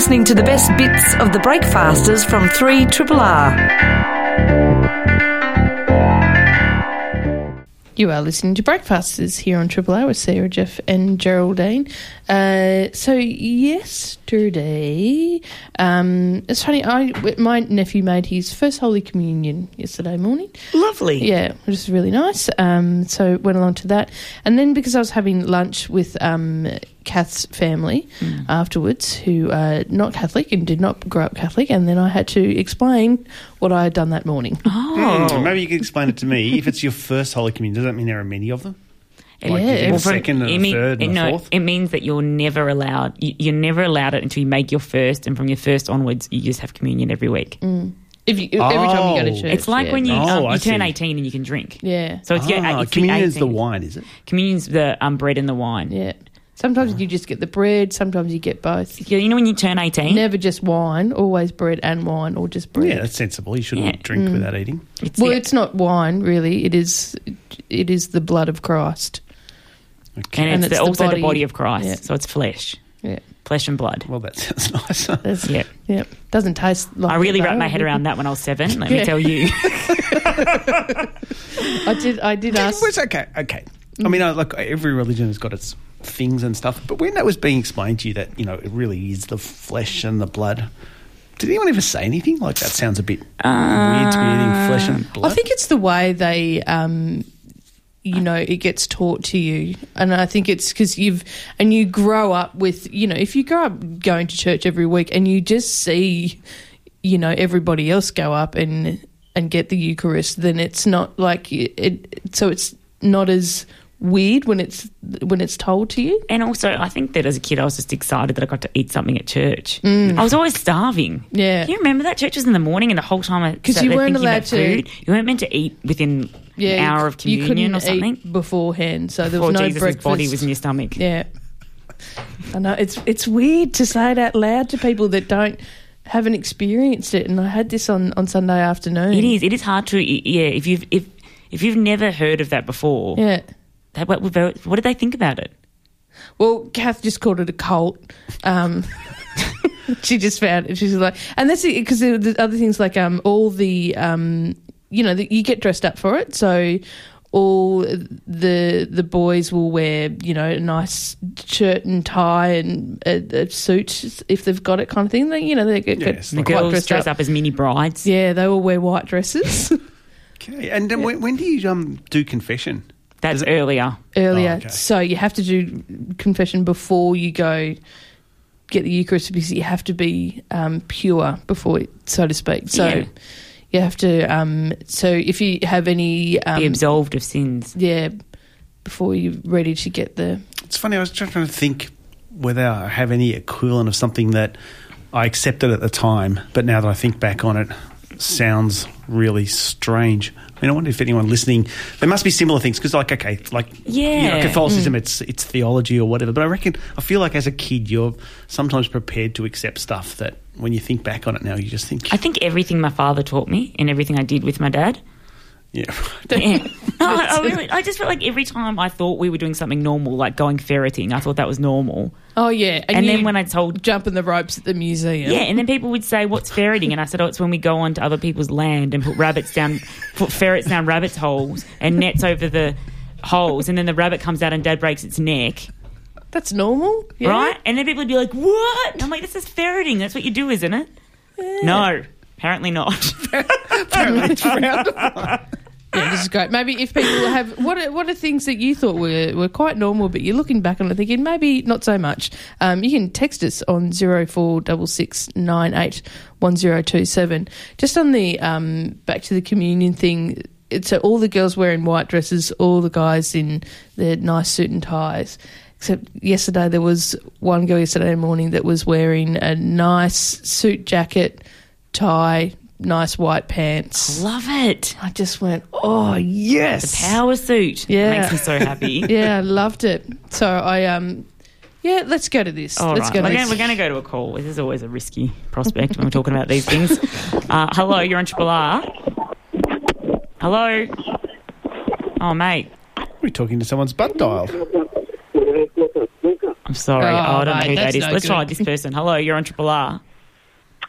listening to the best bits of the Breakfasters from 3 Triple R. You are listening to Breakfasters here on Triple R with Sarah, Jeff, and Geraldine. Uh, so yesterday, um, it's funny. I my nephew made his first Holy Communion yesterday morning. Lovely. Yeah, which is really nice. Um, so went along to that, and then because I was having lunch with um, Kath's family afterwards, who are not Catholic and did not grow up Catholic, and then I had to explain what I had done that morning. Hmm, maybe you could explain it to me. If it's your first Holy Communion, does that mean there are many of them? Like Yeah, well, second and it mean- third and no, fourth? it means that you're never allowed. you- You're never allowed it until you make your first, and from your first onwards, you just have communion every week. If you, every time you go to Oh. church, It's like yeah. when you Oh, um, you turn see. 18 and you can drink. yeah, So it's your, Ah, it's communion is the wine, is it? Communion's the um, bread and the wine. yeah. Sometimes you just get the bread. Sometimes you get both. You you know when you turn 18, Never just wine. Always bread and wine, or just bread. Yeah, that's sensible. You shouldn't Yeah. drink Mm. without eating. it's, Well, yeah, it's not wine, really. It is. It is the blood of Christ. Okay. and and it's, it's the, the also body- the body of Christ. yeah. So it's flesh, Yeah, flesh and blood. Well, that sounds nice. That's, Yeah. yeah. Doesn't taste like. I really wrapped my head around that when I was seven. Let me tell you. I did. I did ask. It's okay. Okay. I mean, I, like every religion has got its things and stuff. But when that was being explained to you, that you know it really is the flesh and the blood. Did anyone ever say anything like that? Sounds a bit weird to be eating flesh and blood. I think it's the way they, um, you know, it gets taught to you, and I think it's because you've and you grow up with, you know, if you grow up going to church every week and you just see, you know, everybody else go up and and get the Eucharist, then it's not like it. it so it's not as weird when it's when it's told to you. And also, I think that as a kid, I was just excited that I got to eat something at church. I was always starving. Mm. Yeah. Can you remember that? Church was in the morning, and the whole time I 'Cause sat you weren't allowed to- food. You weren't meant to eat within Yeah, an hour of communion or something. eat beforehand, so there Before was no Jesus' breakfast. body was in your stomach. Yeah. I know it's it's weird to say it out loud to people that don't haven't experienced it and I had this on, on Sunday afternoon. It is. It is hard to. Yeah. If you've if if you've never heard of that before, Yeah. That, what, what did they think about it? Well, Kath just called it a cult. Um, she just found it. She's like, and that's because the other things like um, all the um, you know, the, you get dressed up for it. So all the the boys will wear you know a nice shirt and tie and a, a suit if they've got it, kind of thing. They, you know, they get, get Yes, The girls dressed dress up. as mini brides. Yeah, they all wear white dresses Okay. And then when, when do you um, do confession? That's earlier. earlier. Oh, okay. So you have to do confession before you go get the Eucharist because you have to be um, pure before, it, so to speak. So Yeah. you have to. Um, so if you have any, um, Be absolved of sins. yeah, before you're ready to get the. It's funny. I was just trying to think whether I have any equivalent of something that I accepted at the time, but now that I think back on it, sounds really strange. I mean, I wonder if anyone listening, there must be similar things because, like, okay, like you know, Yeah. Catholicism, mm. it's it's theology or whatever. But I reckon I feel like as a kid, you're sometimes prepared to accept stuff that when you think back on it now, you just think, I think everything my father taught me and everything I did with my dad. Yeah, Yeah. no, I, I really, I just felt like every time I thought we were doing something normal, like going ferreting, I thought that was normal. Oh yeah, And, you then when I told, jumping the ropes at the museum. yeah, and then people would say, "What's ferreting?" And I said, "Oh, it's when we go onto other people's land and put rabbits down, put ferrets down rabbits' holes and nets over the holes, and then the rabbit comes out and Dad breaks its neck, that's normal, yeah. right?" And then people would be like, "What?" And I'm like, "This is ferreting. That's what you do, isn't it?" No, apparently not. Yeah, this is great. Maybe if people have what are, what are things that you thought were, were quite normal, but you're looking back on it thinking maybe not so much. Um, you can text us on zero four double six nine eight one zero two seven. Just on the um, back to the communion thing. So all the girls wearing white dresses, all the guys in their nice suit and ties. Except yesterday there was one girl yesterday morning that was wearing a nice suit jacket, tie, nice white pants. Love it. I just went, oh yes, Power suit. Yeah. makes me so happy. yeah, I loved it. So I um, yeah, let's go to this. All let's right. go We're to going, this. we're going to go to a call. This is always a risky prospect when we're talking about these things. Uh, hello, you're on Triple R. Hello. Oh, mate. we're talking to someone's butt dial. I'm sorry. Oh, Oh, I don't know who that's no Let's try this person. Hello, you're on Triple R.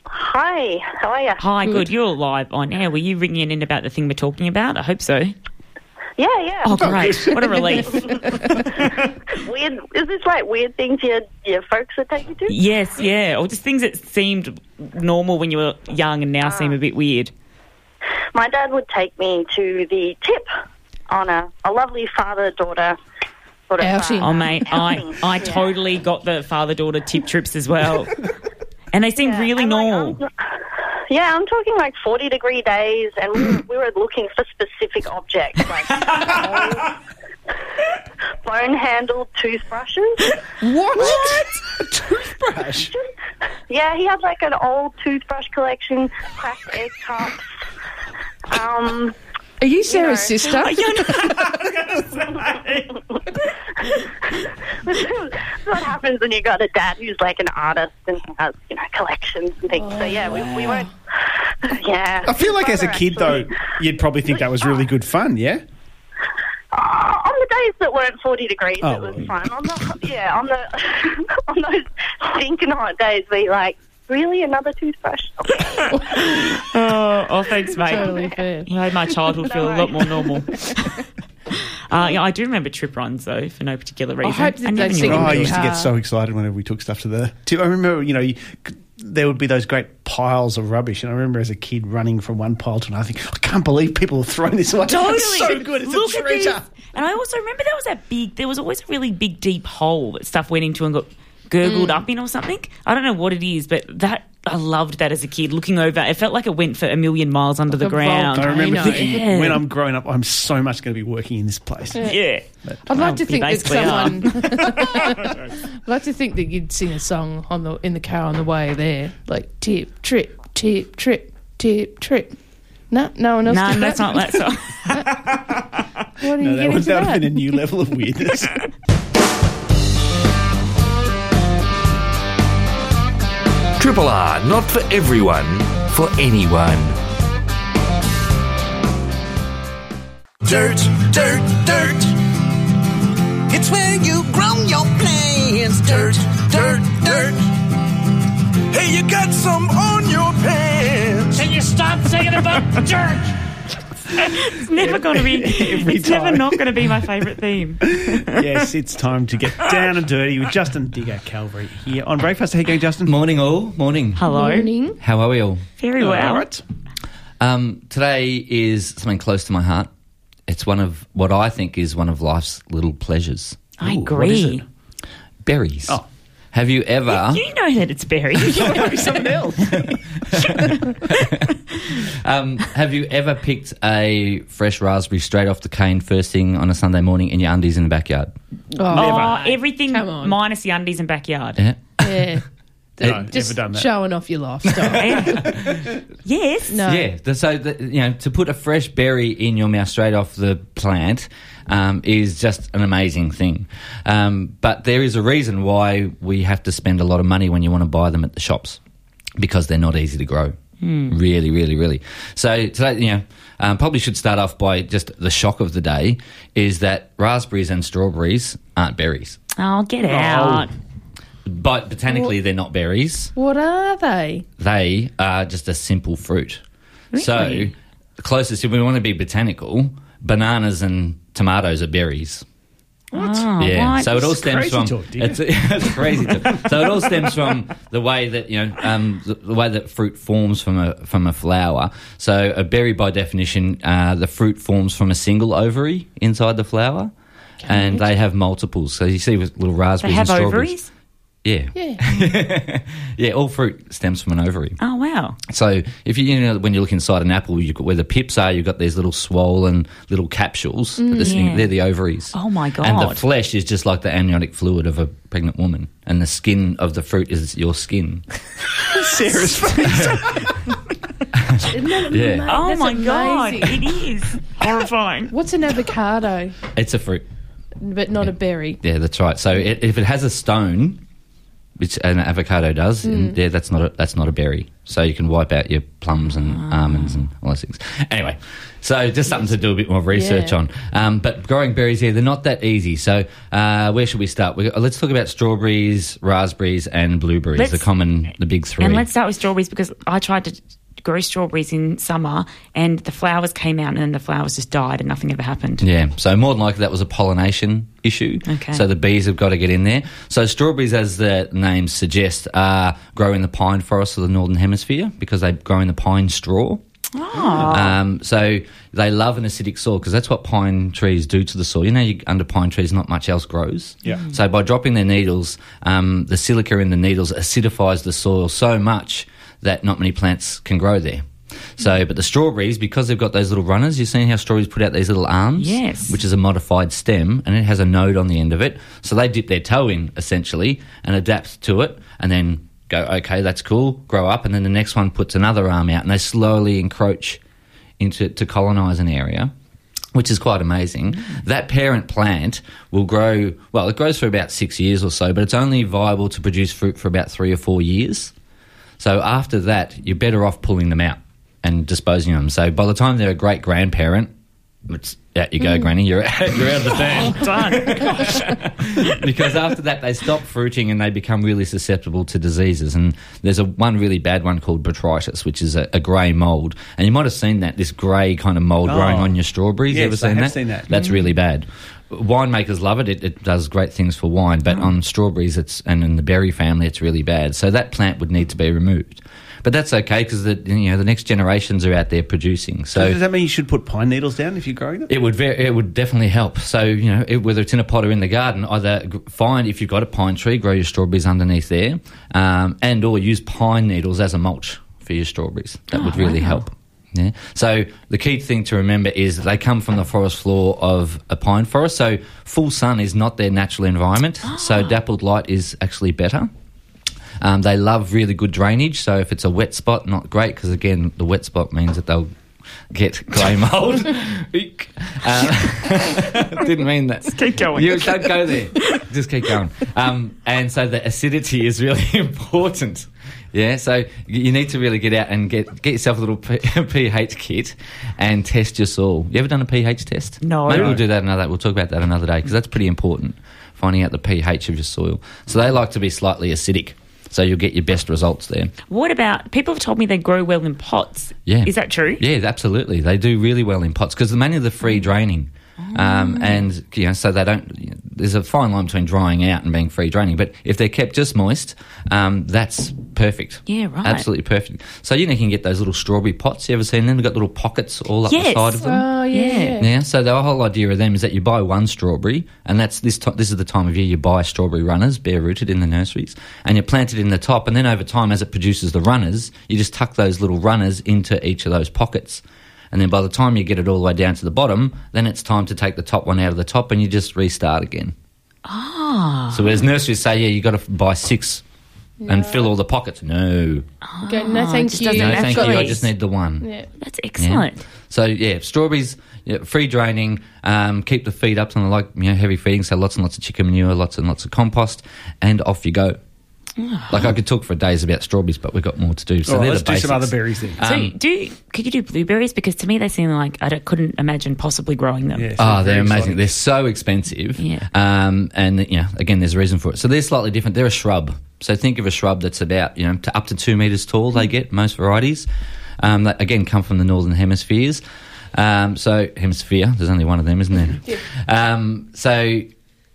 Hi, how are you? Hi, good. You're live on air. Were you ringing in about the thing we're talking about? I hope so. Yeah, yeah. Oh, great. what a relief. Weird. Is this like weird things your your folks would take you to? yes, yeah. Or just things that seemed normal when you were young and now seem a bit weird. My dad would take me to the tip on a, a lovely father daughter sort of Outing. uh, Oh, mate, I, outing. I Yeah. totally got the father daughter tip trips as well. And they seem Yeah, really and, like, normal. I'm- yeah, I'm talking like 40 degree days, and we, were- we were looking for specific objects like bone handled toothbrushes. What? A toothbrush. Yeah, he had like an old toothbrush collection, cracked egg cups. Um, Are you Sarah's know. sister? this is what happens when you got a dad who's like an artist and has, you know, collections and things. so yeah, we, we weren't. Yeah. I feel like as a Father kid, though, you'd probably think that was really good fun, yeah? Uh, on the days that weren't 40 degrees, Oh, it was fun. On the, yeah, on the on those stinking hot days, we like really another toothbrush. Oh, oh, thanks, mate. Totally fair. You made my childhood feel a lot more normal. Uh, yeah, I do remember trip runs though, for no particular reason. I hope that never they knew sing Oh, I used to get so excited whenever we took stuff to the. To, I remember, you know, you, there would be those great piles of rubbish, and I remember as a kid running from one pile to another. I think I can't believe people have thrown this away. Totally. It's so good. It's Look a at treasure. this. And I also remember there was that big, there was always a really big, deep hole that stuff went into and got gurgled Mm. up in or something. I don't know what it is, but that, I loved that as a kid. Looking over, it felt like it went for a million miles under the a ground. I remember thinking, Yeah. when I'm growing up, I'm so much going to be working in this place. Yeah. I'd like to think that someone. I'd like to think that you'd sing a song on the in the car on the way there, like tip trip tip trip tip trip. No, no one else. No, did that's that? not that song. What do you No, get that would, into that would have been a new level of weirdness. Triple R, not for everyone, for anyone. Dirt, dirt, dirt. It's where you grow your plants. Dirt, dirt, dirt. Hey, you got some on your pants. Can you stop singing about the dirt? It's never going to be, Every it's never not going to be my favourite theme. yes, it's time to get down and dirty with Justin Digger Calvary here on Breakfast. How you going, Justin? Morning, all. Morning. Hello. Morning. How are we all? Very well. All right. Um, today is something close to my heart. It's one of what I think is one of life's little pleasures. I Ooh, what is agree. it? Berries. Oh. Have you ever? You know that it's berries. Something else. Um, have you ever picked a fresh raspberry straight off the cane first thing on a Sunday morning in your undies in the backyard? oh, everything Come on. minus the undies and backyard. Yeah. Yeah. No, Just never done that. showing off your lifestyle. yes. No. Yeah, th- so the, you know to put a fresh berry in your mouth straight off the plant um, is just an amazing thing. Um, but there is a reason why we have to spend a lot of money when you want to buy them at the shops because they're not easy to grow. Really, really, really. So today, you know, um, probably should start off by just the shock of the day is that raspberries and strawberries aren't berries, Oh, get out. but botanically they're not berries. What are they? They are just a simple fruit. So, Really? the closest, if we want to be botanical, bananas and tomatoes are berries. Oh, yeah. what? So it all stems crazy from talk, it's, it's crazy talk. So it all stems from the way that you know um, the, the way that fruit forms from a from a flower. So a berry, by definition, uh, the fruit forms from a single ovary inside the flower, and they have multiples. So you see with little raspberries. they raspberries have and strawberries. ovaries? Yeah. Yeah. yeah, all fruit stems from an ovary. Oh, wow. So if you, you know when you look inside an apple, you've got where the pips are, you've got these little swollen little capsules. This mm, thing- Yeah. they're the ovaries. Oh, my God. And the flesh is just like the amniotic fluid of a pregnant woman, and the skin of the fruit is your skin. Sarah's face. Isn't that Yeah. ama- Oh, that's my God. amazing. It is horrifying. What's an avocado, It's a fruit. but not a berry? Yeah, that's right. So it, if it has a stone, which an avocado does, Mm. and that's not a, that's not a berry. so you can wipe out your plums and almonds and all those things. Anyway, so just something to do a bit more research Yeah. on. Um, but growing berries here, they're not that easy. So uh, where should we start? We, let's talk about strawberries, raspberries, and blueberries. Let's- the common, the big three. And let's start with strawberries because I tried to grow strawberries in summer and the flowers came out and then the flowers just died and nothing ever happened. Yeah, so more than likely that was a pollination issue. Okay. So the bees have got to get in there. So strawberries, as the name suggests, uh, grow in the pine forests of the northern hemisphere because they grow in the pine straw. Um, so they love an acidic soil because that's what pine trees do to the soil. You know, you, under pine trees, not much else grows. Yeah. So by dropping their needles, um, the silica in the needles acidifies the soil so much that not many plants can grow there. So, but the strawberries, because they've got those little runners, you've seen how strawberries put out these little arms? Yes. Which is a modified stem and it has a node on the end of it. So they dip their toe in essentially and adapt to it and then go, okay, that's cool, grow up. And then the next one puts another arm out and they slowly encroach into to colonize an area. Which is quite amazing. Mm. That parent plant will grow, well, it grows for about six years or so, but it's only viable to produce fruit for about three or four years. So after that, you're better off pulling them out and disposing of them. So by the time they're a great grandparent, it's out you go, mm. Granny. You're out, you're out of the van. Done. because after that, they stop fruiting and they become really susceptible to diseases. And there's a one really bad one called botrytis, which is a, a grey mold. And you might have seen that this grey kind of mold Oh. growing on your strawberries. you Yes, ever I seen that? seen that. That's mm. really bad. Winemakers love it. it. It does great things for wine, but on strawberries, it's and in the berry family, it's really bad. So that plant would need to be removed. But that's okay because the you know the next generations are out there producing. So So does that mean you should put pine needles down if you're growing them? it would very, it would definitely help. So you know, it, whether it's in a pot or in the garden, either find if you've got a pine tree, grow your strawberries underneath there, um, and or use pine needles as a mulch for your strawberries. That would really help. Yeah. So the key thing to remember is that they come from the forest floor of a pine forest. So full sun is not their natural environment. So dappled light is actually better. Um, they love really good drainage. So if it's a wet spot, not great because again, the wet spot means that they'll get grey mold. Eek. uh, didn't mean that. Just keep going. You don't go there. Just keep going. Um, and so the acidity is really important. Yeah, so you need to really get out and get get yourself a little P- pH kit and test your soil. You ever done a pH test? No. Maybe we'll do that another. We'll talk about that another day because that's pretty important. Finding out the pH of your soil. So they like to be slightly acidic. So you'll get your best results there. what about people have told me they grow well in pots? Yeah. Is that true? Yeah, absolutely. They do really well in pots because mainly the free draining. Um, and you know, so they don't. You know, there's a fine line between drying out and being free draining. But if they're kept just moist, um, that's perfect. Yeah, right. Absolutely perfect. So you know, you can get those little strawberry pots. You ever seen them? They've got little pockets all up Yes. the side of them. Oh yeah. Yeah. Yeah, so the whole idea of them is that you buy one strawberry, and that's this. ti this is the time of year you buy strawberry runners, bare rooted in the nurseries, and you plant it in the top. And then over time, as it produces the runners, you just tuck those little runners into each of those pockets. And then by the time you get it all the way down to the bottom, then it's time to take the top one out of the top, and you just restart again. Ah. So whereas nurseries say, yeah, you got to buy six and fill all the pockets. No, Okay, no, Oh, thank just you. doesn't no, thank you. I just need the one. Yeah. That's Yeah. excellent. So yeah, strawberries, yeah, free draining. Um, keep the feed up, and like you know, heavy feeding. So lots and lots of chicken manure, lots and lots of compost, and off you go. Like I could talk for days about strawberries, but we've got more to do. So All right, they're let's the do some other berries then. So Um, do could you do blueberries? Because to me they seem like I don't, couldn't imagine possibly growing them. Yeah, so Ah, they're amazing. exciting. They're so expensive. Yeah. Um, and you know, again, there's a reason for it. So they're slightly different. They're a shrub. So think of a shrub that's about you know to up to two meters tall. They get most varieties. Um, that again come from the northern hemispheres. Um, so hemisphere. There's only one of them, isn't there? um, so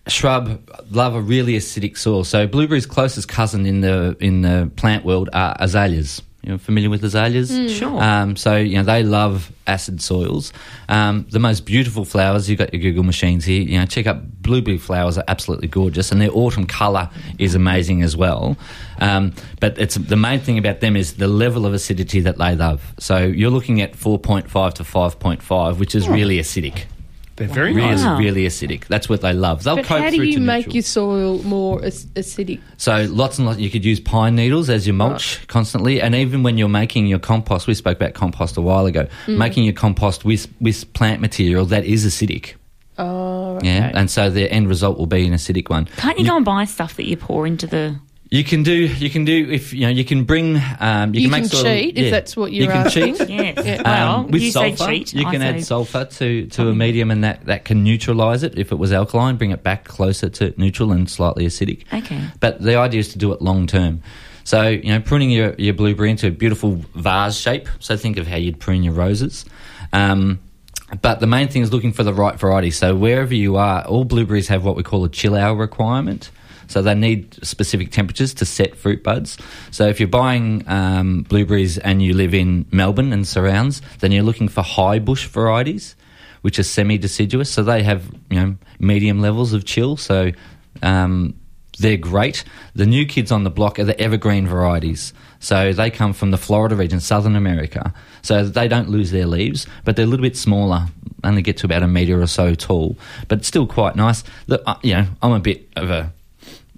shrub love a really acidic soil. So blueberries' closest cousin in the in the plant world are azaleas. You're familiar with azaleas? Sure. Um, so you know they love acid soils. Um, the most beautiful flowers. You've got your Google machines here. You know, check out blueberry flowers are absolutely gorgeous, and their autumn colour is amazing as well. Um, but it's the main thing about them is the level of acidity that they love. So you're looking at 4.5 to 5.5, which is really acidic. They're very Really, nice. Wow. really acidic. That's what they love. They'll But cope how do through you make neutral. your soil more acidic? So lots and lots. You could use pine needles as your mulch constantly, and even when you're making your compost, we spoke about compost a while ago. Mm. Making your compost with with plant material that is acidic. Oh, Yeah, and so the end result will be an acidic one. Can't you go and buy stuff that you pour into the You can do. You can do if you know. You can bring. Um, you, You can can make sort of- cheat, if that's what you're you're can asking. cheat. Yeah. Yeah. Well, Um, with you say sulfur, cheat. you I can say- add sulfur to, to a medium, and that, that can neutralise it. If it was alkaline, bring it back closer to neutral and slightly acidic. Okay. But the idea is to do it long term. So you know, pruning your, your blueberry into a beautiful vase shape. So think of how you'd prune your roses. Um, but the main thing is looking for the right variety. So wherever you are, all blueberries have what we call a chill hour requirement. So they need specific temperatures to set fruit buds. So if you're buying um, blueberries and you live in Melbourne and surrounds, then you're looking for high bush varieties, which are semi-deciduous. So they have you know medium levels of chill. So um, they're great. The new kids on the block are the evergreen varieties. So they come from the Florida region, Southern America. So they don't lose their leaves, but they're a little bit smaller, only get to about a metre or so tall, but still quite nice. You know, I'm a bit of a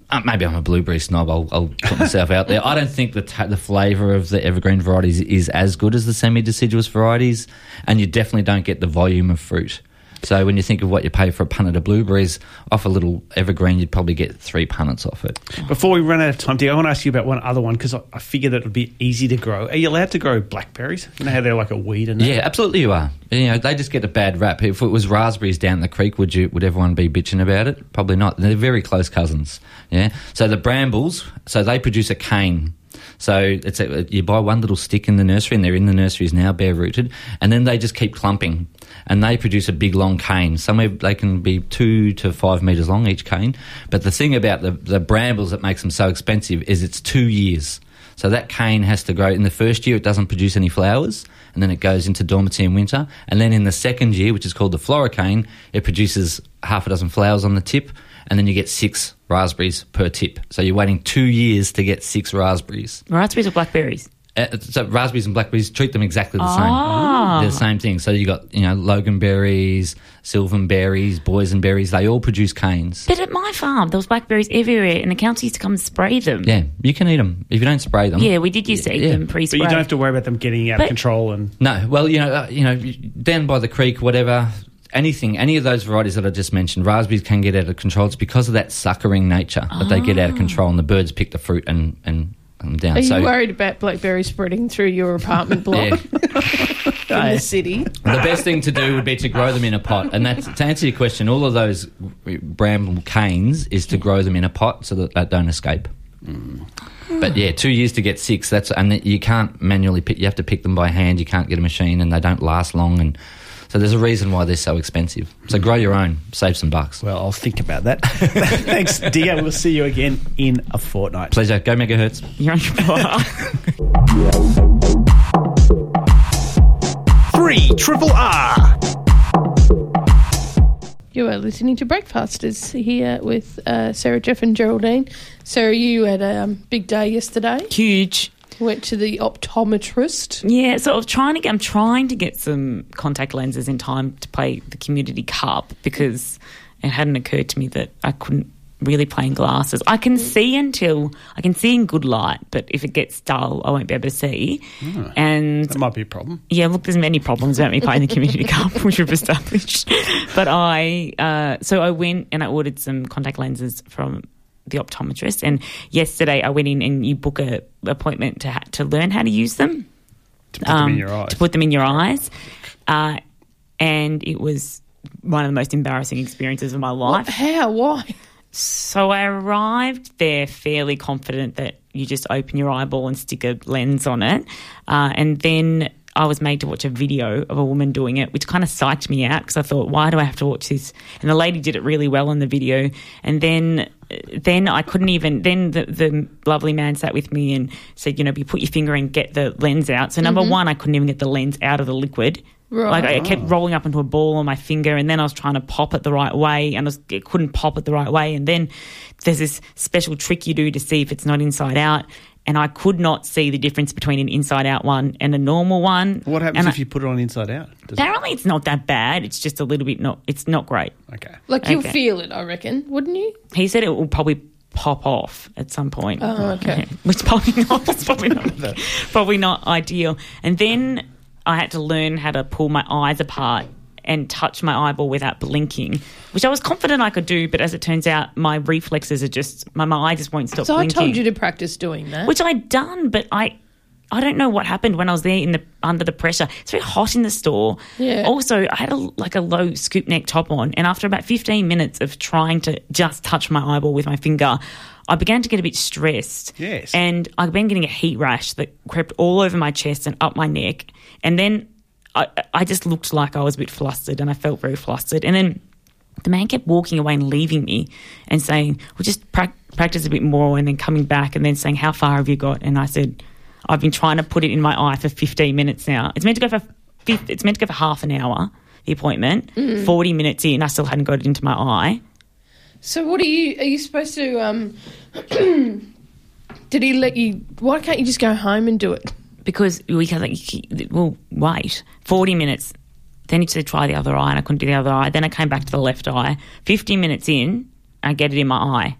uh, maybe I'm a blueberry snob. I'll, I'll put myself out there. I don't think the ta- the flavour of the evergreen varieties is as good as the semi-deciduous varieties, and you definitely don't get the volume of fruit. So when you think of what you pay for a punnet of blueberries, off a little evergreen, you'd probably get three punnets off it. Before we run out of time, Dig, I want to ask you about one other one because I, I figured that it would be easy to grow. Are you allowed to grow blackberries? You know how they're like a weed and that? Yeah, absolutely you are. You know, they just get a bad rap. If it was raspberries down the creek, would you would everyone be bitching about it? Probably not. They're very close cousins. Yeah. So the brambles, so they produce a cane. So it's a, you buy one little stick in the nursery, and they're in the nurseries now, bare rooted, and then they just keep clumping, and they produce a big long cane. Somewhere they can be two to five meters long each cane. But the thing about the the brambles that makes them so expensive is it's two years. So that cane has to grow. In the first year, it doesn't produce any flowers, and then it goes into dormancy in winter. And then in the second year, which is called the floricane, it produces half a dozen flowers on the tip, and then you get six raspberries per tip. So you're waiting two years to get six raspberries. Raspberries or blackberries? Uh, so raspberries and blackberries treat them exactly the Ah. same. They're the same thing. So you got you know loganberries, silvanberries, boysenberries. They all produce canes. But at my farm, there was blackberries everywhere, and the council used to come and spray them. Yeah, you can eat them if you don't spray them. Yeah, we did used to eat Yeah. them But pre-spray. But you don't have to worry about them getting out But- of control and. No, well, you know, uh, you know, down by the creek, whatever, anything, any of those varieties that I just mentioned, raspberries can get out of control. It's because of that suckering nature that they get out of control, and the birds pick the fruit and and, and down. Are you so worried about blackberries spreading through your apartment block yeah, in the city? the best thing to do would be to grow them in a pot. And that's to answer your question. All of those bramble canes is to grow them in a pot so that they don't escape. Mm. But yeah, two years to get six. That's and you can't manually pick. You have to pick them by hand. You can't get a machine, and they don't last long. And so there's a reason why they're so expensive. So grow your own, save some bucks. Well, I'll think about that. Thanks, Dia. We'll see you again in a fortnight. Pleasure. Go megahertz. You're on your Three triple R. You are listening to Breakfasters here with uh, Sarah, Jeff, and Geraldine. Sarah, you had a um, big day yesterday. huge. Went to the optometrist. Yeah, so I'm trying to get, I'm trying to get some contact lenses in time to play the community cup because it hadn't occurred to me that I couldn't really play in glasses. I can see until I can see in good light, but if it gets dull, I won't be able to see. And That might be a problem. yeah, look, there's many problems about me playing the community cup, which we've established. But I, uh, so I went and I ordered some contact lenses from the optometrist. And yesterday I went in and you book a appointment to ha- to learn how to use them, To put them in your eyes. Um, to put them in your eyes. Uh, and it was one of the most embarrassing experiences of my life. How? Why? So I arrived there fairly confident that you just open your eyeball and stick a lens on it. Uh, and then I was made to watch a video of a woman doing it, which kind of psyched me out because I thought, why do I have to watch this? And the lady did it really well in the video. And then, uh, then I couldn't even. Then the, the lovely man sat with me and said, you know, you put your finger and get the lens out. So number mm-hmm. one, I couldn't even get the lens out of the liquid. Right. Like I kept oh. rolling up into a ball on my finger, and then I was trying to pop it the right way, and I was, it couldn't pop it the right way. And then there's this special trick you do to see if it's not inside out, and I could not see the difference between an inside out one and a normal one. What happens And if I- you put it on inside out? Does it- Apparently, it's not that bad. It's just a little bit not. It's not great. okay. Like you'll Okay. feel it, I reckon, wouldn't you? He said it will probably pop off at some point. Oh, okay. Which probably not. It's probably not. probably not ideal. And then I had to learn how to pull my eyes apart and touch my eyeball without blinking, which I was confident I could do, but as it turns out, my reflexes are just my, my eye just won't stop So I told you to practice doing that. which I'd done, but I. I don't know what happened when I was there in the under the pressure. It's very hot in the store. Yeah. Also, I had a like a low scoop neck top on, and after about fifteen minutes of trying to just touch my eyeball with my finger, I began to get a bit stressed. Yes. And I began getting a heat rash that crept all over my chest and up my neck, and then I, I just looked like I was a bit flustered, and I felt very flustered, and then the man kept walking away and leaving me and saying, well, just prac practice a bit more and then coming back and then saying, how far have you got? And I said, I've been trying to put it in my eye for 15 minutes now. It's meant to go for, it's meant to go for half an hour, the appointment. 40 minutes in, I still hadn't got it into my eye. So what are you? Are you supposed to? Um, did he let you? Why can't you just go home and do it? Because we can like, well, wait, 40 minutes. Then he said, try the other eye, and I couldn't do the other eye. Then I came back to the left eye. 50 minutes in, I get it in my eye.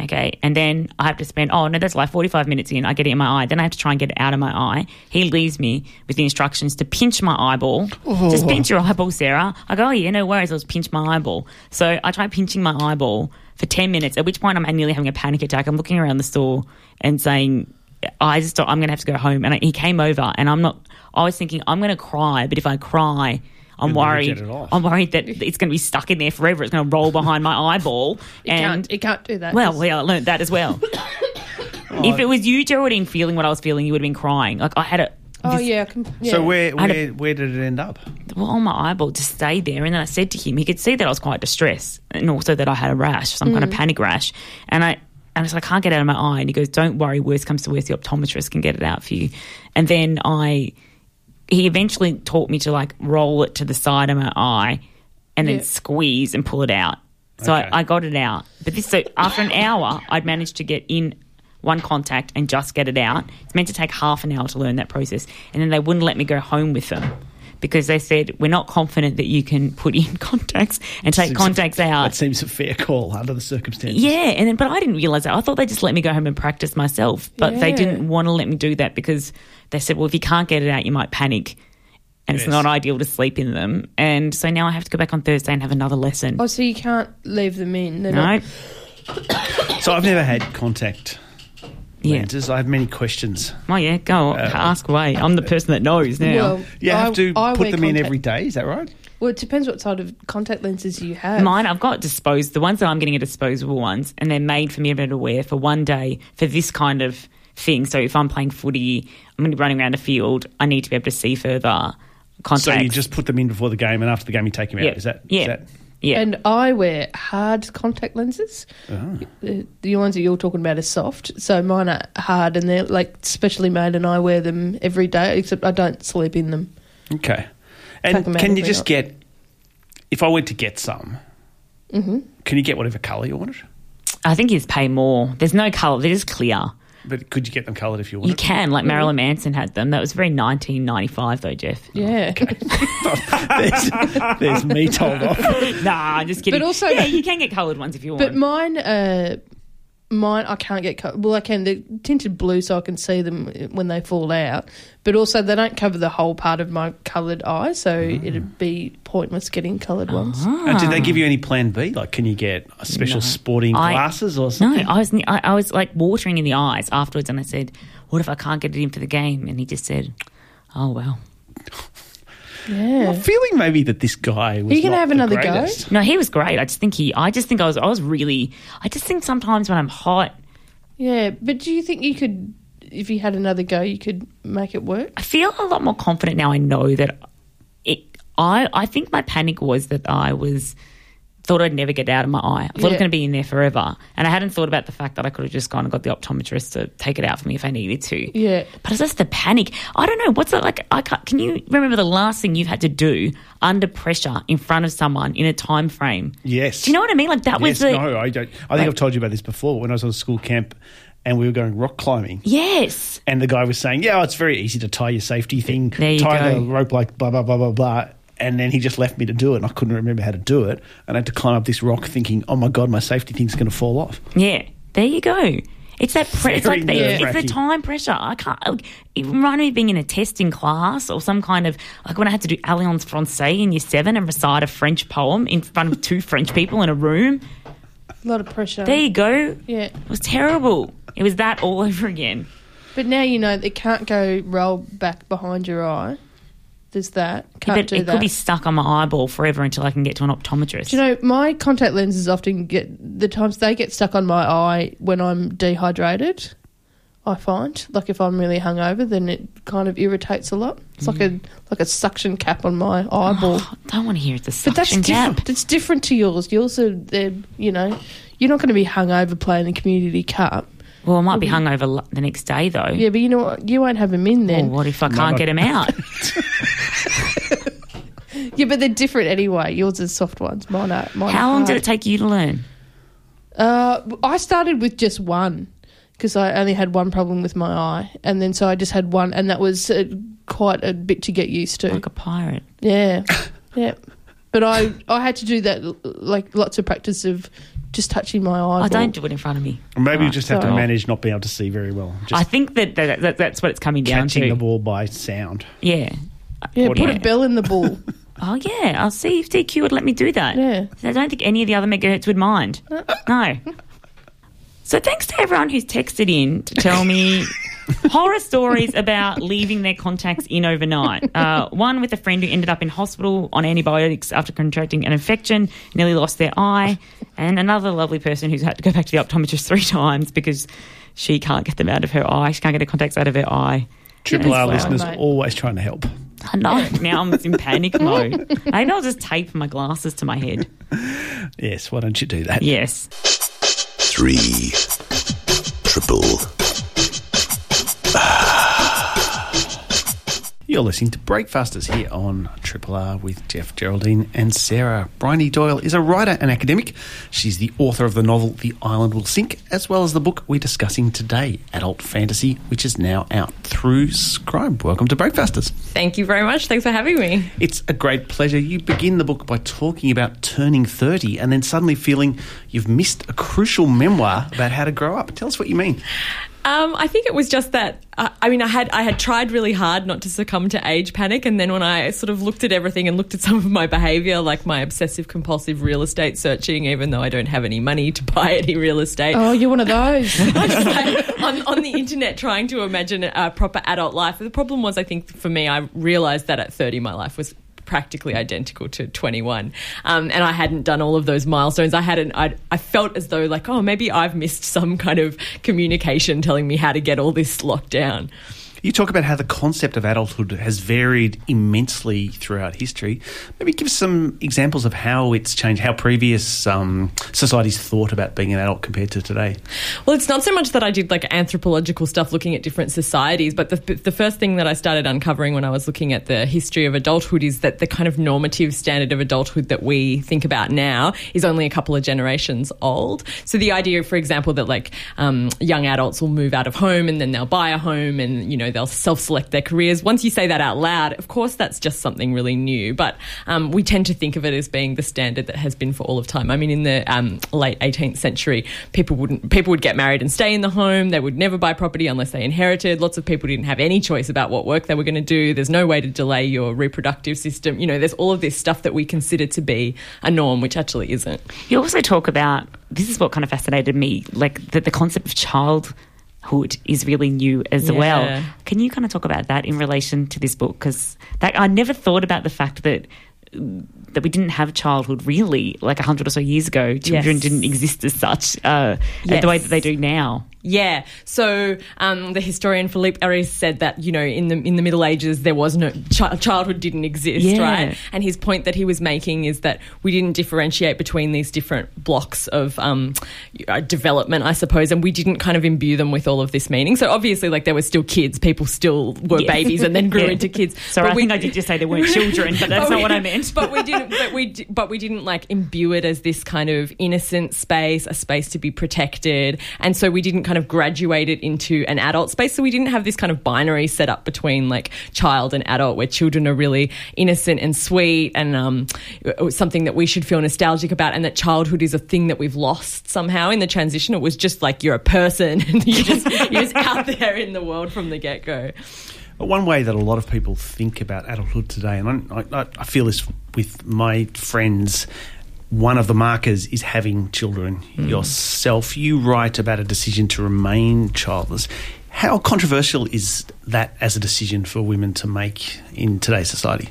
Okay. And then I have to spend, oh, no, that's like 45 minutes in, I get it in my eye. Then I have to try and get it out of my eye. He leaves me with the instructions to pinch my eyeball. Oh. Just pinch your eyeball, Sarah. I go, oh, yeah, no worries. I'll just pinch my eyeball. So I try pinching my eyeball for 10 minutes, at which point I'm nearly having a panic attack. I'm looking around the store and saying, I just thought I'm going to have to go home. And I, he came over, and I'm not. I was thinking I'm going to cry, but if I cry, I'm You'll worried. get it off. I'm worried that it's going to be stuck in there forever. It's going to roll behind my eyeball. You and can't. You can't do that. well, It's- well, I learned that as well. if it was you, Geraldine, feeling what I was feeling, you would have been crying. Like I had a. Oh yeah. I can, yeah. So where I had where, where did it end up? well, on my eyeball just stayed there. And then I said to him, he could see that I was quite distressed and also that I had a rash, some kind of mm. panic rash. And I, and I was like, I can't get it out of my eye. And he goes, Don't worry, worst comes to worst, the optometrist can get it out for you. And then I, he eventually taught me to like roll it to the side of my eye and then squeeze and pull it out. So Okay. I, I got it out. But this, so after an hour, I'd managed to get in one contact and just get it out. It's meant to take half an hour to learn that process. And then they wouldn't let me go home with them because they said, we're not confident that you can put in contacts and take Seems- contacts out. That seems a fair call under the circumstances. Yeah, and then, but I didn't realize that. I thought they just let me go home and practice myself, but they didn't want to let me do that because they said, well, if you can't get it out, you might panic. And it's not ideal to sleep in them. And so now I have to go back on Thursday and have another lesson. Oh, so you can't leave them in. They're no? not- So I've never had contact Yeah. lenses. I have many questions. Oh, yeah, go. Uh, ask away. I'm the person that knows now. Well, You have I- to I put wear them in every day. Is that right? Well, it depends what sort of contact lenses you have. Mine, I've got disposed. The ones that I'm getting are disposable ones, and they're made for me to be able to wear for one day for this kind of thing. So if I'm playing footy, I'm going to be running around a field. I need to be able to see further. Contacts. So you just put them in before the game, and after the game, you take them out. yeah, Is that? yeah, Is that, yeah. And I wear hard contact lenses. The, the ones that you're talking about are soft. So mine are hard and they're like specially made, and I wear them every day, except I don't sleep in them. okay. And them can you just night. get? If I went to get some, Mm-hmm. can you get whatever colour you wanted? I think it's pay more. There's no colour. They're just clear. But could you get them coloured if you want? You can, like Marilyn Manson had them. That was very 1995, though, Jeff. Yeah. there's, there's me told off. nah, I'm just kidding. But also- yeah, you can get coloured ones if you want. But mine, uh, mine, I can't get. Co- well, I can. They're tinted blue, so I can see them when they fall out. But also, they don't cover the whole part of my coloured eye, so mm. it'd be pointless getting coloured ones. Ah. And did they give you any plan B? Like, can you get a special sporting I- glasses or No, something? I was I, I was like watering in the eyes afterwards, and I said, "What if I can't get it in for the game?" And he just said, "Oh well." Yeah. I'm feeling maybe that this guy was Are you gonna not have the another go? No, he was great. I just think he. I just think I was. I was really. I just think sometimes when I'm hot, Yeah, but do you think you could, if you had another go, you could make it work? I feel a lot more confident now. I know that it. I I think my panic was that I was thought I'd never get it out of my eye. I thought it was going to be in there forever, and I hadn't thought about the fact that I could have just gone and got the optometrist to take it out for me if I needed to. Yeah. But it's just the panic. I don't know. What's it like? I can't, can you remember the last thing you've had to do under pressure in front of someone in a time frame? Yes. Do you know what I mean? Like that was the no, I don't. I think I've told you about this before. When I was on school camp and we were going rock climbing, yes. and the guy was saying, "Yeah, it's very easy to tie your safety thing, There you tie go. the rope like blah blah blah blah blah." And then he just left me to do it, and I couldn't remember how to do it. And I had to climb up this rock, thinking, "Oh my god, my safety thing's going to fall off." Yeah, there you go. It's that pre- it's like the, it's the time pressure. I can't. like, It reminded me of being in a testing class or some kind of like when I had to do Alliance Française in year seven and recite a French poem in front of two French people in a room. A lot of pressure. There you go. yeah. It was terrible. It was that all over again. But now you know it can't go roll back behind your eye. There's that. Can't But do it that. could be stuck on my eyeball forever until I can get to an optometrist. Do you know, my contact lenses often get the times they get stuck on my eye when I'm dehydrated. I find, like if I'm really hungover, then it kind of irritates a lot. It's like a mm. like a suction cap on my eyeball. I don't want to hear it's a but that's suction cap. different. It's different to yours. Yours are, they're, you know, you're not going to be hungover playing the community cup. Well, I might be hungover the next day though. Yeah, but you know what? You won't have them in Well, then. what if I can't get him out? Yeah, but they're different anyway. Yours are soft ones. Mine are. Mine How are long did hard. it take you to learn? Uh, I started with just one because I only had one problem with my eye, and then so I just had one, and that was uh, quite a bit to get used to. Like a pirate. Yeah, yeah. But I I had to do that like lots of practice of just touching my eye. I don't do it in front of me. Maybe you just have to sorry. manage not being able to see very well. Just I think that, that, that that's what it's coming down catching to. the ball by sound. Yeah. Yeah, put a bell in the ball. Oh yeah, I'll see if DQ would let me do that. Yeah. I don't think any of the other megahertz would mind. No. So thanks to everyone who's texted in to tell me horror stories about leaving their contacts in overnight. Uh, one with a friend who ended up in hospital on antibiotics after contracting an infection, nearly lost their eye, and another lovely person who's had to go back to the optometrist three times because she can't get them out of her eye. She can't get her contacts out of her eye. Triple R listeners always trying to help. I know. Now I'm in panic mode. Maybe I'll just tape my glasses to my head. Yes, why don't you do that? Yes. Three. Triple. You're listening to Breakfasters here on Triple R with Jeff Geraldine and Sarah. Briohny Doyle is a writer and academic. She's the author of the novel The Island Will Sink, as well as the book we're discussing today, Adult Fantasy, which is now out through Scribe. Welcome to Breakfasters. Thank you very much. Thanks for having me. It's a great pleasure. You begin the book by talking about turning 30 and then suddenly feeling you've missed a crucial memoir about how to grow up. Tell us what you mean. Um, I think it was just that. Uh, I mean, I had I had tried really hard not to succumb to age panic, and then when I sort of looked at everything and looked at some of my behaviour, like my obsessive compulsive real estate searching, even though I don't have any money to buy any real estate, Oh, you're one of those. Like, on, on the internet trying to imagine a proper adult life. The problem was, I think, for me, I realised that at 30, my life was practically identical to 21 um, and i hadn't done all of those milestones. I hadn't I'd, i felt as though like oh maybe i've missed some kind of communication telling me how to get all this locked down You talk about how the concept of adulthood has varied immensely throughout history. Maybe give some examples of how it's changed, how previous um, societies thought about being an adult compared to today. Well, it's not so much that I did like anthropological stuff looking at different societies, but the, the first thing that I started uncovering when I was looking at the history of adulthood is that the kind of normative standard of adulthood that we think about now is only a couple of generations old. So the idea, for example, that like um, young adults will move out of home and then they'll buy a home and, you know, they'll self select their careers. Once you say that out loud, of course, that's just something really new, but um, we tend to think of it as being the standard that has been for all of time. I mean, in the um, late 18th century, people wouldn't people would get married and stay in the home. They would never buy property unless they inherited. Lots of people didn't have any choice about what work they were going to do. There's no way to delay your reproductive system. You know, there's all of this stuff that we consider to be a norm, which actually isn't. You also talk about this is what kind of fascinated me, like the, the concept of childhood is really new as Yeah. well. Can you kind of talk about that in relation to this book? Because I never thought about the fact that that we didn't have childhood really like a hundred or so years ago. Children Yes. didn't exist as such uh, Yes. the way that they do now. Yeah. So um, the historian Philippe Ariès said that you know in the in the Middle Ages there was no chi- childhood didn't exist, Yeah. right? And his point that he was making is that we didn't differentiate between these different blocks of um, uh, development, I suppose, and we didn't kind of imbue them with all of this meaning. So obviously, like there were still kids, people still were babies, and then grew Yeah. into kids. Sorry, But I we- think I did just say there weren't children, but that's But not we- what I meant. But we didn't. But we. But we didn't like imbue it as this kind of innocent space, a space to be protected, and so we didn't kind kind of graduated into an adult space. So we didn't have this kind of binary set up between like child and adult where children are really innocent and sweet and um, something that we should feel nostalgic about and that childhood is a thing that we've lost somehow in the transition. It was just like you're a person and you're just, you're just out there in the world from the get go. But one way that a lot of people think about adulthood today, and I, I, I feel this with my friends, one of the markers is having children yourself. You write about a decision to remain childless. How controversial is that as a decision for women to make in today's society?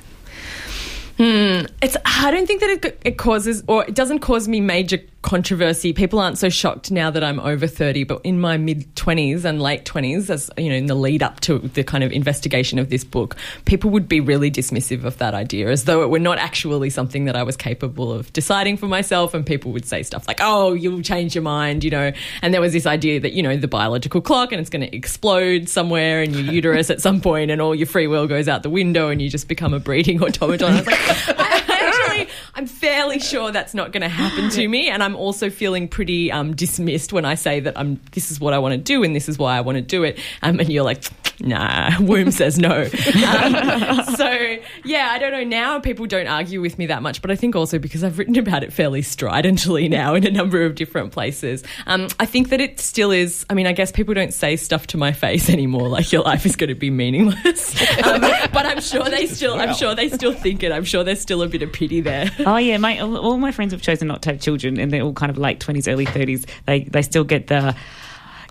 Hmm. It's. I don't think that it, it causes, or it doesn't cause me major controversy. People aren't so shocked now that I'm over thirty, but in my mid twenties and late twenties, as you know, in the lead up to the kind of investigation of this book, people would be really dismissive of that idea, as though it were not actually something that I was capable of deciding for myself. And people would say stuff like, "Oh, you'll change your mind," you know. And there was this idea that you know the biological clock and it's going to explode somewhere in your uterus at some point, and all your free will goes out the window, and you just become a breeding automaton. I was like, actually, I'm fairly sure that's not going to happen to me, and I'm also feeling pretty um, dismissed when I say that I'm. This is what I want to do, and this is why I want to do it. Um, and you're like, nah, womb says no. Um, so yeah, I don't know. Now people don't argue with me that much, but I think also because I've written about it fairly stridently now in a number of different places. Um, I think that it still is. I mean, I guess people don't say stuff to my face anymore, like your life is going to be meaningless. Um, but I'm sure they still. I'm sure they still think it. I'm sure there's still a bit of pity there. Oh yeah, my all my friends have chosen not to have children, and they're all kind of late twenties, early thirties. They they still get the.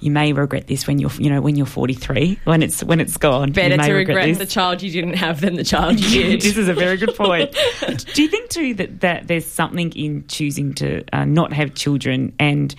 You may regret this when you're, you know, when you're 43, when it's when it's gone. you Better may to regret this. the child you didn't have than the child you did. this is a very good point. Do you think too that, that there's something in choosing to uh, not have children and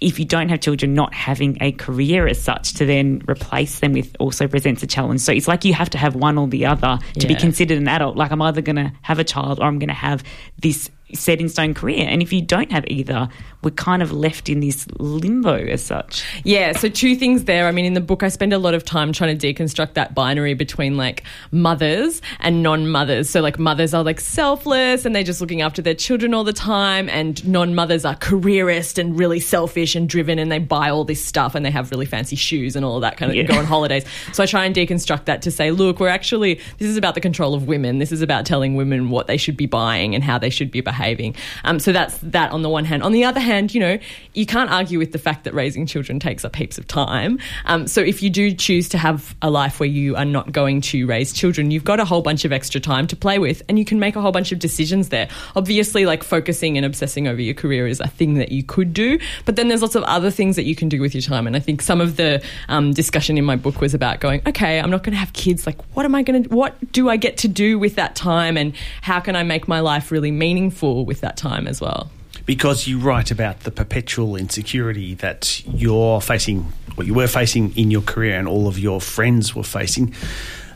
if you don't have children, not having a career as such to then replace them with also presents a challenge. So it's like you have to have one or the other to be considered an adult. Like I'm either going to have a child or I'm going to have this set in stone career. And if you don't have either, we're kind of left in this limbo as such. Yeah, so two things there. I mean, in the book, I spend a lot of time trying to deconstruct that binary between like mothers and non mothers. So, like, mothers are like selfless and they're just looking after their children all the time, and non mothers are careerist and really selfish and driven and they buy all this stuff and they have really fancy shoes and all that kind of Yeah. go on holidays. So, I try and deconstruct that to say, look, we're actually, this is about the control of women. This is about telling women what they should be buying and how they should be behaving. Um, so, that's that on the one hand. On the other hand, you know, you can't argue with the fact that raising children takes up heaps of time. Um, so if you do choose to have a life where you are not going to raise children, you've got a whole bunch of extra time to play with and you can make a whole bunch of decisions there. Obviously, like focusing and obsessing over your career is a thing that you could do, but then there's lots of other things that you can do with your time. And I think some of the um, discussion in my book was about going, okay, I'm not going to have kids. Like, what am I going to, what do I get to do with that time? And how can I make my life really meaningful with that time as well? Because you write about the perpetual insecurity that you're facing, or you were facing in your career, and all of your friends were facing.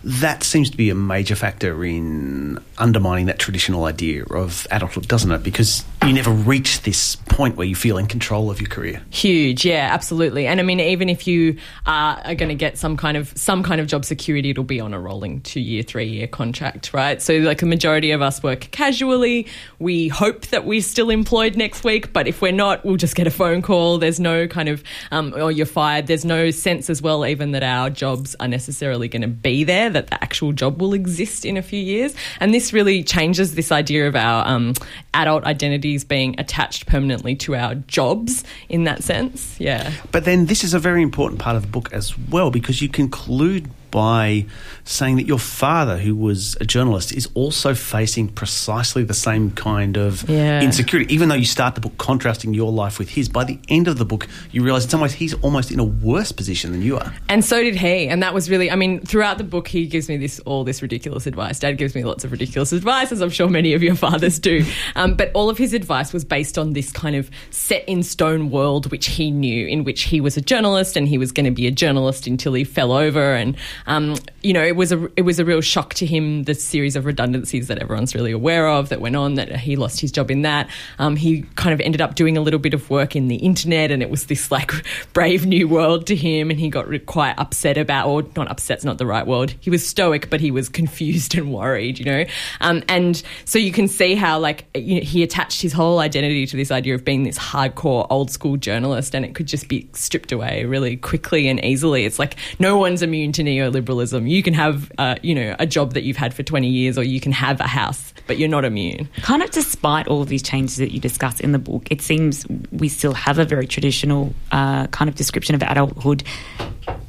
That seems to be a major factor in undermining that traditional idea of adulthood, doesn't it? Because you never reach this point where you feel in control of your career. Huge, yeah, absolutely. And I mean, even if you are, are going to get some kind of some kind of job security, it'll be on a rolling two year, three year contract, right? So, like, the majority of us work casually. We hope that we're still employed next week, but if we're not, we'll just get a phone call. There's no kind of, um, or you're fired. There's no sense as well, even that our jobs are necessarily going to be there, that the actual job will exist in a few years. And this really changes this idea of our um, adult identities being attached permanently to our jobs in that sense. Yeah. But then this is a very important part of the book as well because you conclude by saying that your father, who was a journalist, is also facing precisely the same kind of Yeah. insecurity. Even though you start the book contrasting your life with his, by the end of the book, you realise in some ways he's almost in a worse position than you are. And so did he. And that was really, I mean, throughout the book, he gives me this all this ridiculous advice. Dad gives me lots of ridiculous advice, as I'm sure many of your fathers do. Um, but all of his advice was based on this kind of set in stone world, which he knew, in which he was a journalist and he was going to be a journalist until he fell over. And um, you know, it was a it was a real shock to him the series of redundancies that everyone's really aware of that went on. That he lost his job in that. Um, he kind of ended up doing a little bit of work in the internet, and it was this like brave new world to him. And he got quite upset about, or not upset's not the right word. He was stoic, but he was confused and worried. You know, um, and so you can see how like you know, he attached his whole identity to this idea of being this hardcore old school journalist, and it could just be stripped away really quickly and easily. It's like no one's immune to neoliberalism. You can have, uh, you know, a job that you've had for 20 years, or you can have a house, but you're not immune. Kind of despite all of these changes that you discuss in the book, it seems we still have a very traditional uh, kind of description of adulthood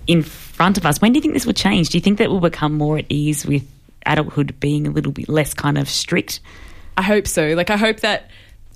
in front of us. When do you think this will change? Do you think that we'll become more at ease with adulthood being a little bit less kind of strict? I hope so. Like, I hope that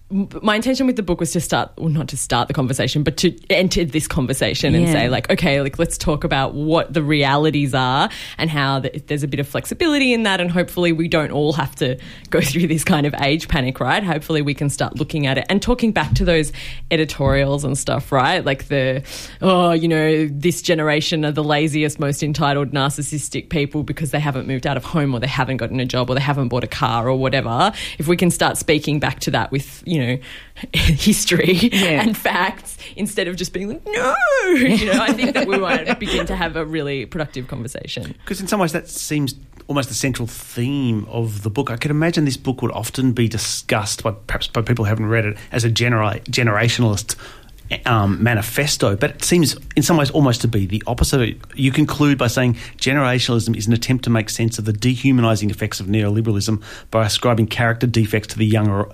my intention with the book was to start, well, not to start the conversation, but to enter this conversation and say, like, okay, like, let's talk about what the realities are and how th- there's a bit of flexibility in that. And hopefully, we don't all have to go through this kind of age panic, right? Hopefully, we can start looking at it and talking back to those editorials and stuff, right? Like, the, oh, you know, this generation are the laziest, most entitled, narcissistic people because they haven't moved out of home or they haven't gotten a job or they haven't bought a car or whatever. If we can start speaking back to that with, you know, history Yeah. and facts instead of just being like, no, you know, I think that we might begin to have a really productive conversation. Because in some ways that seems almost the central theme of the book. I could imagine this book would often be discussed by perhaps by people who haven't read it as a genera- generationalist um, manifesto, but it seems in some ways almost to be the opposite. You conclude by saying generationalism is an attempt to make sense of the dehumanising effects of neoliberalism by ascribing character defects to the younger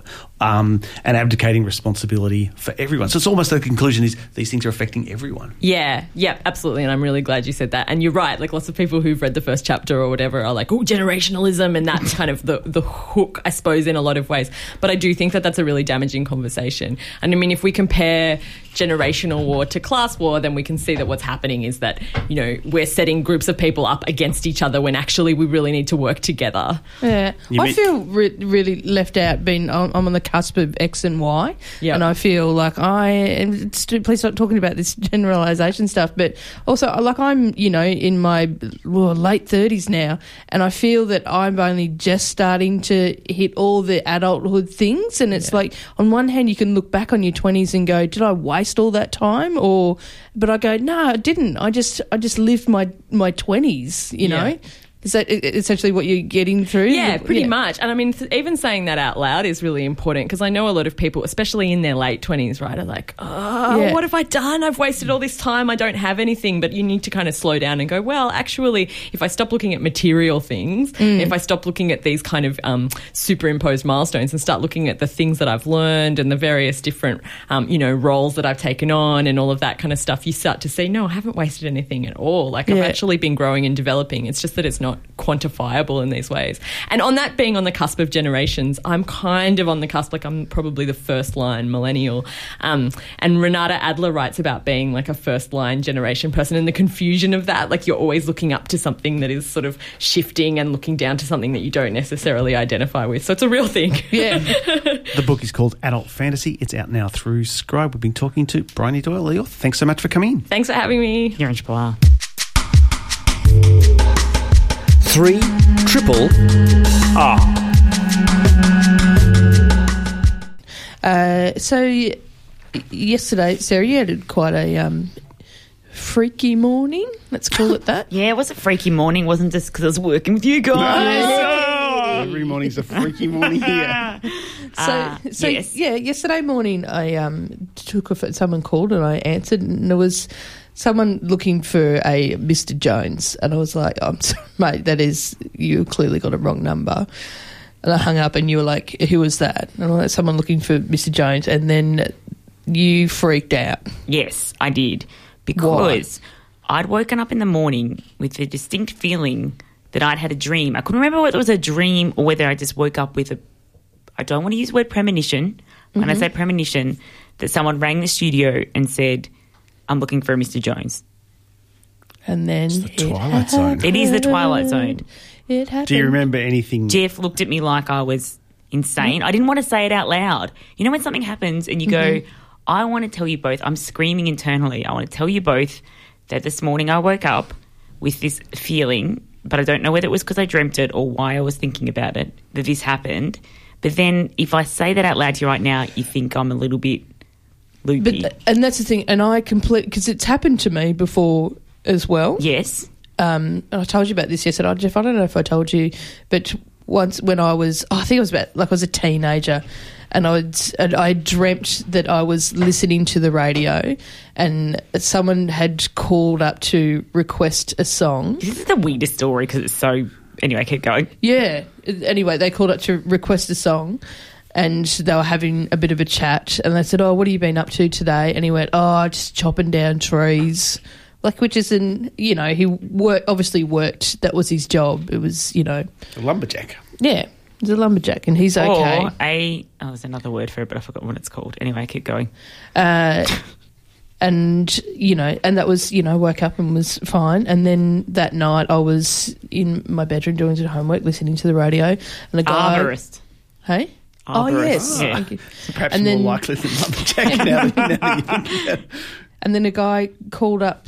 um, and abdicating responsibility for everyone. So it's almost the conclusion is these things are affecting everyone. Yeah, yeah, absolutely. And I'm really glad you said that. And you're right. Like lots of people who've read the first chapter or whatever are like, oh, generationalism. And that's kind of the, the hook, I suppose, in a lot of ways. But I do think that that's a really damaging conversation. And I mean, if we compare generational war to class war, then we can see that what's happening is that, you know, we're setting groups of people up against each other when actually we really need to work together. Yeah, You I mean- feel re- really left out. Being I'm I'm on the cusp of X and Y, Yeah. and I feel like I. And please stop talking about this generalization stuff. But also, like I'm, you know, in my well, late thirties now, and I feel that I'm only just starting to hit all the adulthood things. And it's like, on one hand, you can look back on your twenties and go, "Did I waste all that time?" Or, but I go, "No, I didn't. I just, I just lived my my twenties. You Yeah. know." Is that essentially what you're getting through? Yeah, pretty Yeah. much. And I mean, th- even saying that out loud is really important because I know a lot of people, especially in their late 20s, right, are like, oh, Yeah. what have I done? I've wasted all this time. I don't have anything. But you need to kind of slow down and go, well, actually, if I stop looking at material things, Mm. if I stop looking at these kind of um, superimposed milestones and start looking at the things that I've learned and the various different, um, you know, roles that I've taken on and all of that kind of stuff, you start to see, no, I haven't wasted anything at all. Like, I've actually been growing and developing. It's just that it's not quantifiable in these ways. And on that being on the cusp of generations, I'm kind of on the cusp, like I'm probably the first line millennial. Um, and Renata Adler writes about being like a first line generation person and the confusion of that. Like you're always looking up to something that is sort of shifting and looking down to something that you don't necessarily identify with. So it's a real thing. Yeah. The book is called Adult Fantasy. It's out now through Scribe. We've been talking to Briohny Doyle. Eeyore, Thanks so much for coming in. Thanks for having me. You're in Triple Three triple R. Uh, so y- yesterday, Sarah, you had quite a um, freaky morning. Let's call it that. Yeah, it was a freaky morning, wasn't just because I was working with you guys. Every morning's a freaky morning here. So, Ah, so yes. yeah, yesterday morning I um, took a, someone called and I answered, and there was someone looking for a Mr. Jones, and I was like, oh, "I'm sorry, mate, that is you clearly got a wrong number." And I hung up, and you were like, "Who was that?" And I was like, "Someone looking for Mr. Jones," and then you freaked out. Yes, I did. Because I'd woken up in the morning with a distinct feeling that I'd had a dream. I couldn't remember whether it was a dream or whether I just woke up with a. I don't want to use the word premonition. When I mm-hmm. say premonition, that someone rang the studio and said, I'm looking for a Mr. Jones. And then the it Twilight Zone. It is the Twilight Zone. It happened. Do you remember anything? Jeff looked at me like I was insane. I didn't want to say it out loud. You know when something happens and you go, mm-hmm. I want to tell you both. I'm screaming internally. I want to tell you both that this morning I woke up with this feeling, but I don't know whether it was because I dreamt it or why I was thinking about it that this happened. But then, if I say that out loud to you right now, you think I'm a little bit loopy. But and that's the thing, and I complete because it's happened to me before as well. yes. um, and I told you about this yesterday, Jeff. I don't know if I told you, but once when I was, oh, I think I was about like I was a teenager, and I would, and I dreamt that I was listening to the radio, and someone had called up to request a song. This is the weirdest story because it's so. Anyway, keep going. Yeah. Anyway, they called up to request a song. And they were having a bit of a chat, and they said, "Oh, what have you been up to today?" And he went, "Oh, just chopping down trees." Like, which is in, you know, he work obviously worked. That was his job. It was, you know, A lumberjack. yeah, he's a lumberjack, and he's okay. Or a. Oh, there's another word for it, but I forgot what it's called. Anyway, keep going. Uh, and you know, and that was, you know, woke up and was fine. And then that night, I was in my bedroom doing some homework, listening to the radio, and a guy, Arborist. hey, oh yes, Yeah. Thank you. Perhaps And more then- likely than lumberjack now, that- now that you think about it. And then a guy called up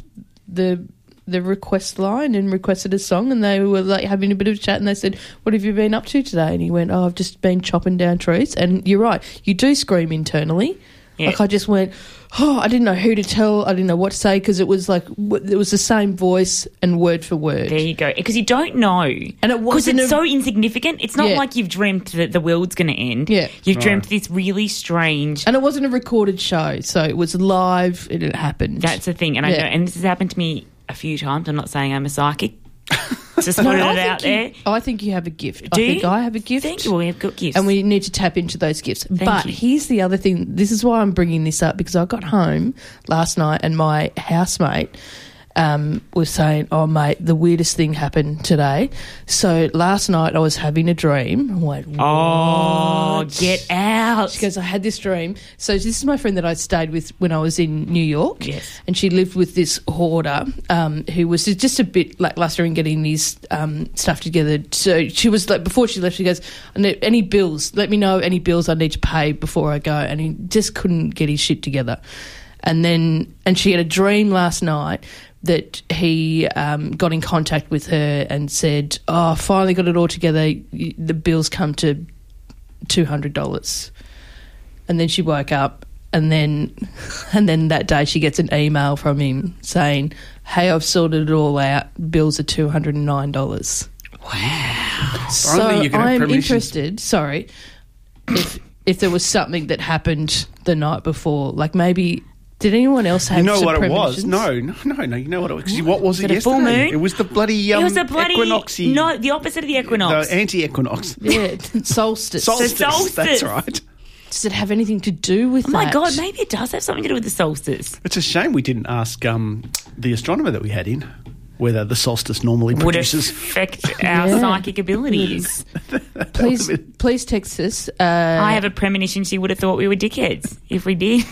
the the request line and requested a song, and they were like having a bit of a chat, and they said, "What have you been up to today?" And he went, "Oh, I've just been chopping down trees." And you're right, you do scream internally. Yeah. Like I just went, oh, I didn't know who to tell, I didn't know what to say because it was like it was the same voice and word for word. There you go. Because you don't know. And it Because wasn't it's a- so insignificant. It's not Yeah. like you've dreamt that the world's going to end. Yeah. You've dreamt this really strange. And it wasn't a recorded show, so it was live and it happened. That's the thing. And I Yeah. know, and this has happened to me a few times. I'm not saying I'm a psychic. Just I it out you- there. I think you have a gift. Do I think you? I have a gift. Thank you. Well, we have good gifts. and we need to tap into those gifts. but you. here's the other thing. This is why I'm bringing this up because I got home last night and my housemate um, was saying, "Oh, mate, the weirdest thing happened today." So last night I was having a dream. I went, Oh, get out. She goes, I had this dream. So this is my friend that I stayed with when I was in New York. Yes. And she lived with this hoarder um, who was just a bit lackluster in getting his um, stuff together. So she was like, before she left, she goes, "I any bills, let me know any bills I need to pay before I go. And he just couldn't get his shit together. And then, and she had a dream last night that he um, got in contact with her and said, "Oh, I finally got it all together. The bills come to two hundred dollars." And then she woke up, and then, and then that day she gets an email from him saying, "Hey, I've sorted it all out. Bills are two hundred and nine dollars." Wow! So Only you can have I'm interested. Sorry, if if there was something that happened the night before, like maybe. Did anyone else have You know what it was? No, no, no, no. You know what it was? 'Cause What was it, it a full moon? It was the bloody um, it was a bloody equinoxy. no, the opposite of the equinox. the anti-equinox. Yeah, solstice. Solstice. solstice. That's right. Does it have anything to do with oh my that? god, maybe it does have something to do with the solstice. It's a shame we didn't ask um, the astronomer that we had in whether the solstice normally Would produces. affect our Yeah. psychic abilities. Please, please text us. Uh, I have a premonition she would have thought we were dickheads if we did.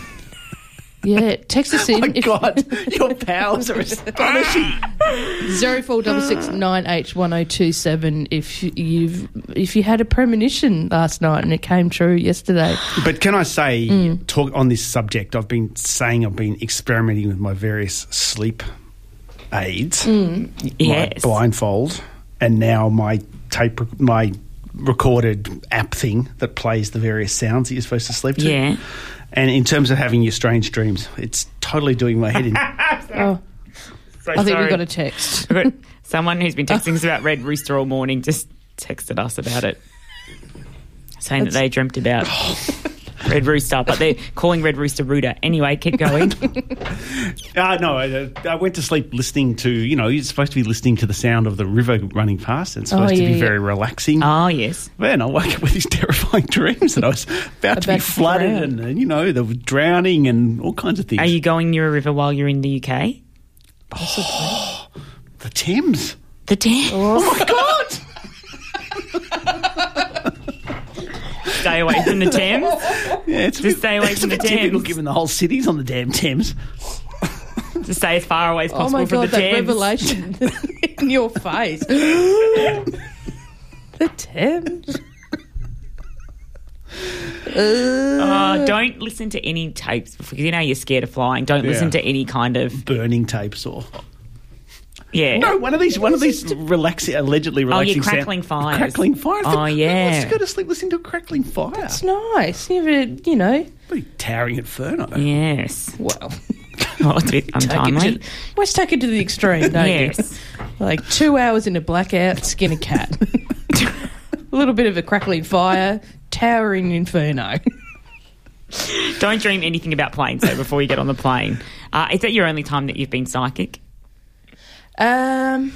Yeah, text us in. My if- God, your powers are astonishing. Zero four double six nine eight one zero two seven. If you've if you had a premonition last night and it came true yesterday, But can I say, Mm. talk on this subject? I've been saying I've been experimenting with my various sleep aids, Mm. my Yes. blindfold, and now my tape, my recorded app thing that plays the various sounds that you're supposed to sleep to. Yeah. And in terms of having your strange dreams, it's totally doing my head in. oh, So I think sorry. we got a text. We've someone who's been texting us about Red Rooster all morning just texted us about it, saying that they dreamt about Red Rooster, but they're calling Red Rooster Rooter. Anyway, keep going. Uh, no, I, I went to sleep listening to, you know, you're supposed to be listening to the sound of the river running past. It's supposed Oh, to be yeah. very relaxing. oh yes, Man, I woke up with these terrifying dreams that I was about, to be flooded drown. and, and, you know, the drowning and all kinds of things. are you going near a river while you're in the UK? Oh, the Thames? The Thames. Oh my God! Stay away from the Thames. Yeah, it's a Just bit, stay away it's from a the bit typical Thames. given the whole city's on the damn Thames. To stay as far away as Oh possible my from god, the that Thames. revelation in your face. the Thames. Oh, uh. don't listen to any tapes because you know you're scared of flying. Don't listen to any kind of. Burning tapes or Yeah. No, one of these, one of these relaxing, allegedly Oh, relaxing yeah, sound- crackling fires. Crackling fires. Oh, Who wants yeah. to go to sleep listening to a crackling fire. It's nice. You, you know. Pretty towering inferno. Yes. Well, Well, it's a bit untimely. let's take it to the extreme, don't Yes. you? Like two hours in a blackout, skin a cat. a little bit of a crackling fire, towering inferno. Don't dream anything about planes though before you get on the plane. Uh, is that your only time that you've been psychic? Um,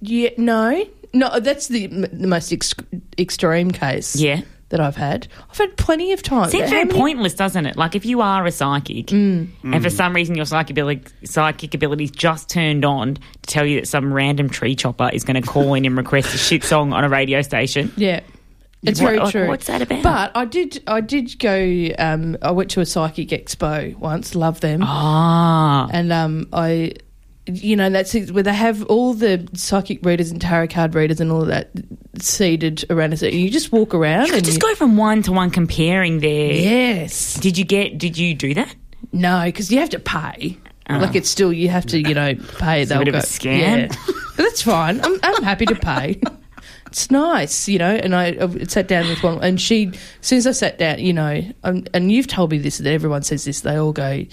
yeah, no, no. That's the, the most ex- extreme case. Yeah. that I've had. I've had plenty of times. Seems How very many- pointless, doesn't it? Like if you are a psychic, and for some reason your psychic ability, psychic ability's just turned on to tell you that some random tree chopper is going to call in and request a shit song on a radio station. Yeah. It's What- very like, true. what's that about? But I did, I did go. Um, I went to a psychic expo once. Love them. Ah, And um, I, you know, that's it, where they have all the psychic readers and tarot card readers and all of that seated around us. You just walk around you and just you- go from one to one comparing their. Yes. Did you get? Did you do that? No, because you have to pay. Like it's still you have to, you know, pay. It's a They'll bit of a go, scam. Yeah. but that's fine. I'm, I'm happy to pay. It's nice, you know. And I, I sat down with one, and she, as soon as I sat down, you know, um, and you've told me this that everyone says this. They all go,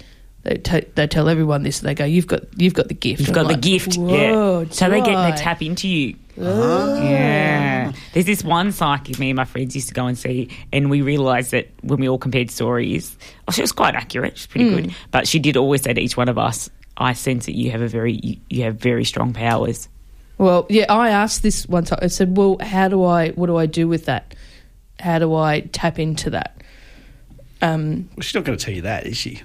they, t- they tell everyone this. And they go, you've got, you've got the gift. You've I'm got the like, gift. Whoa, yeah. So they get do they tap into you. Yeah. There's this one psychic me and my friends used to go and see, and we realised that when we all compared stories, oh, she was quite accurate. She's pretty Hmm. good, but she did always say to each one of us, "I sense that you have a very you, you have very strong powers." Well, yeah, I asked this one time. I said, "Well, how do I? What do I do with that? How do I tap into that?" Um, Well, she's not going to tell you that, is she?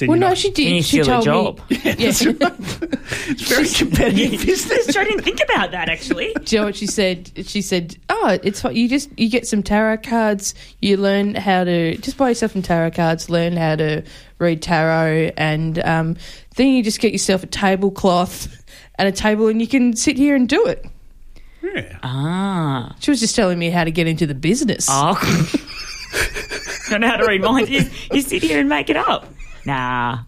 Said well, you're no, not- she did. Can you she steal a told job? me. Yeah, It's very competitive business. I didn't think about that actually. Do you know what she said? She said, "Oh, it's fine. You just you get some tarot cards. You learn how to just buy yourself some tarot cards. Learn how to read tarot, and um, then you just get yourself a tablecloth and a table, and you can sit here and do it." Yeah. Ah. She was just telling me how to get into the business. Oh. Don't know how to read minds. You, you sit here and make it up. Nah.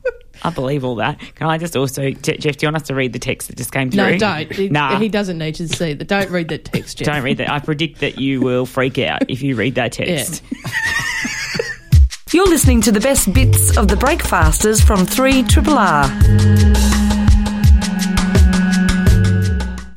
I believe all that. Can I just also, Je- Jeff? Do you want us to read the text that just came through? no, don't. He, Nah. he doesn't need to see that. Don't read that text, Jeff. Don't read that. I predict that you will freak out if you read that text. You're listening to the best bits of the Breakfasters from 3 Triple R.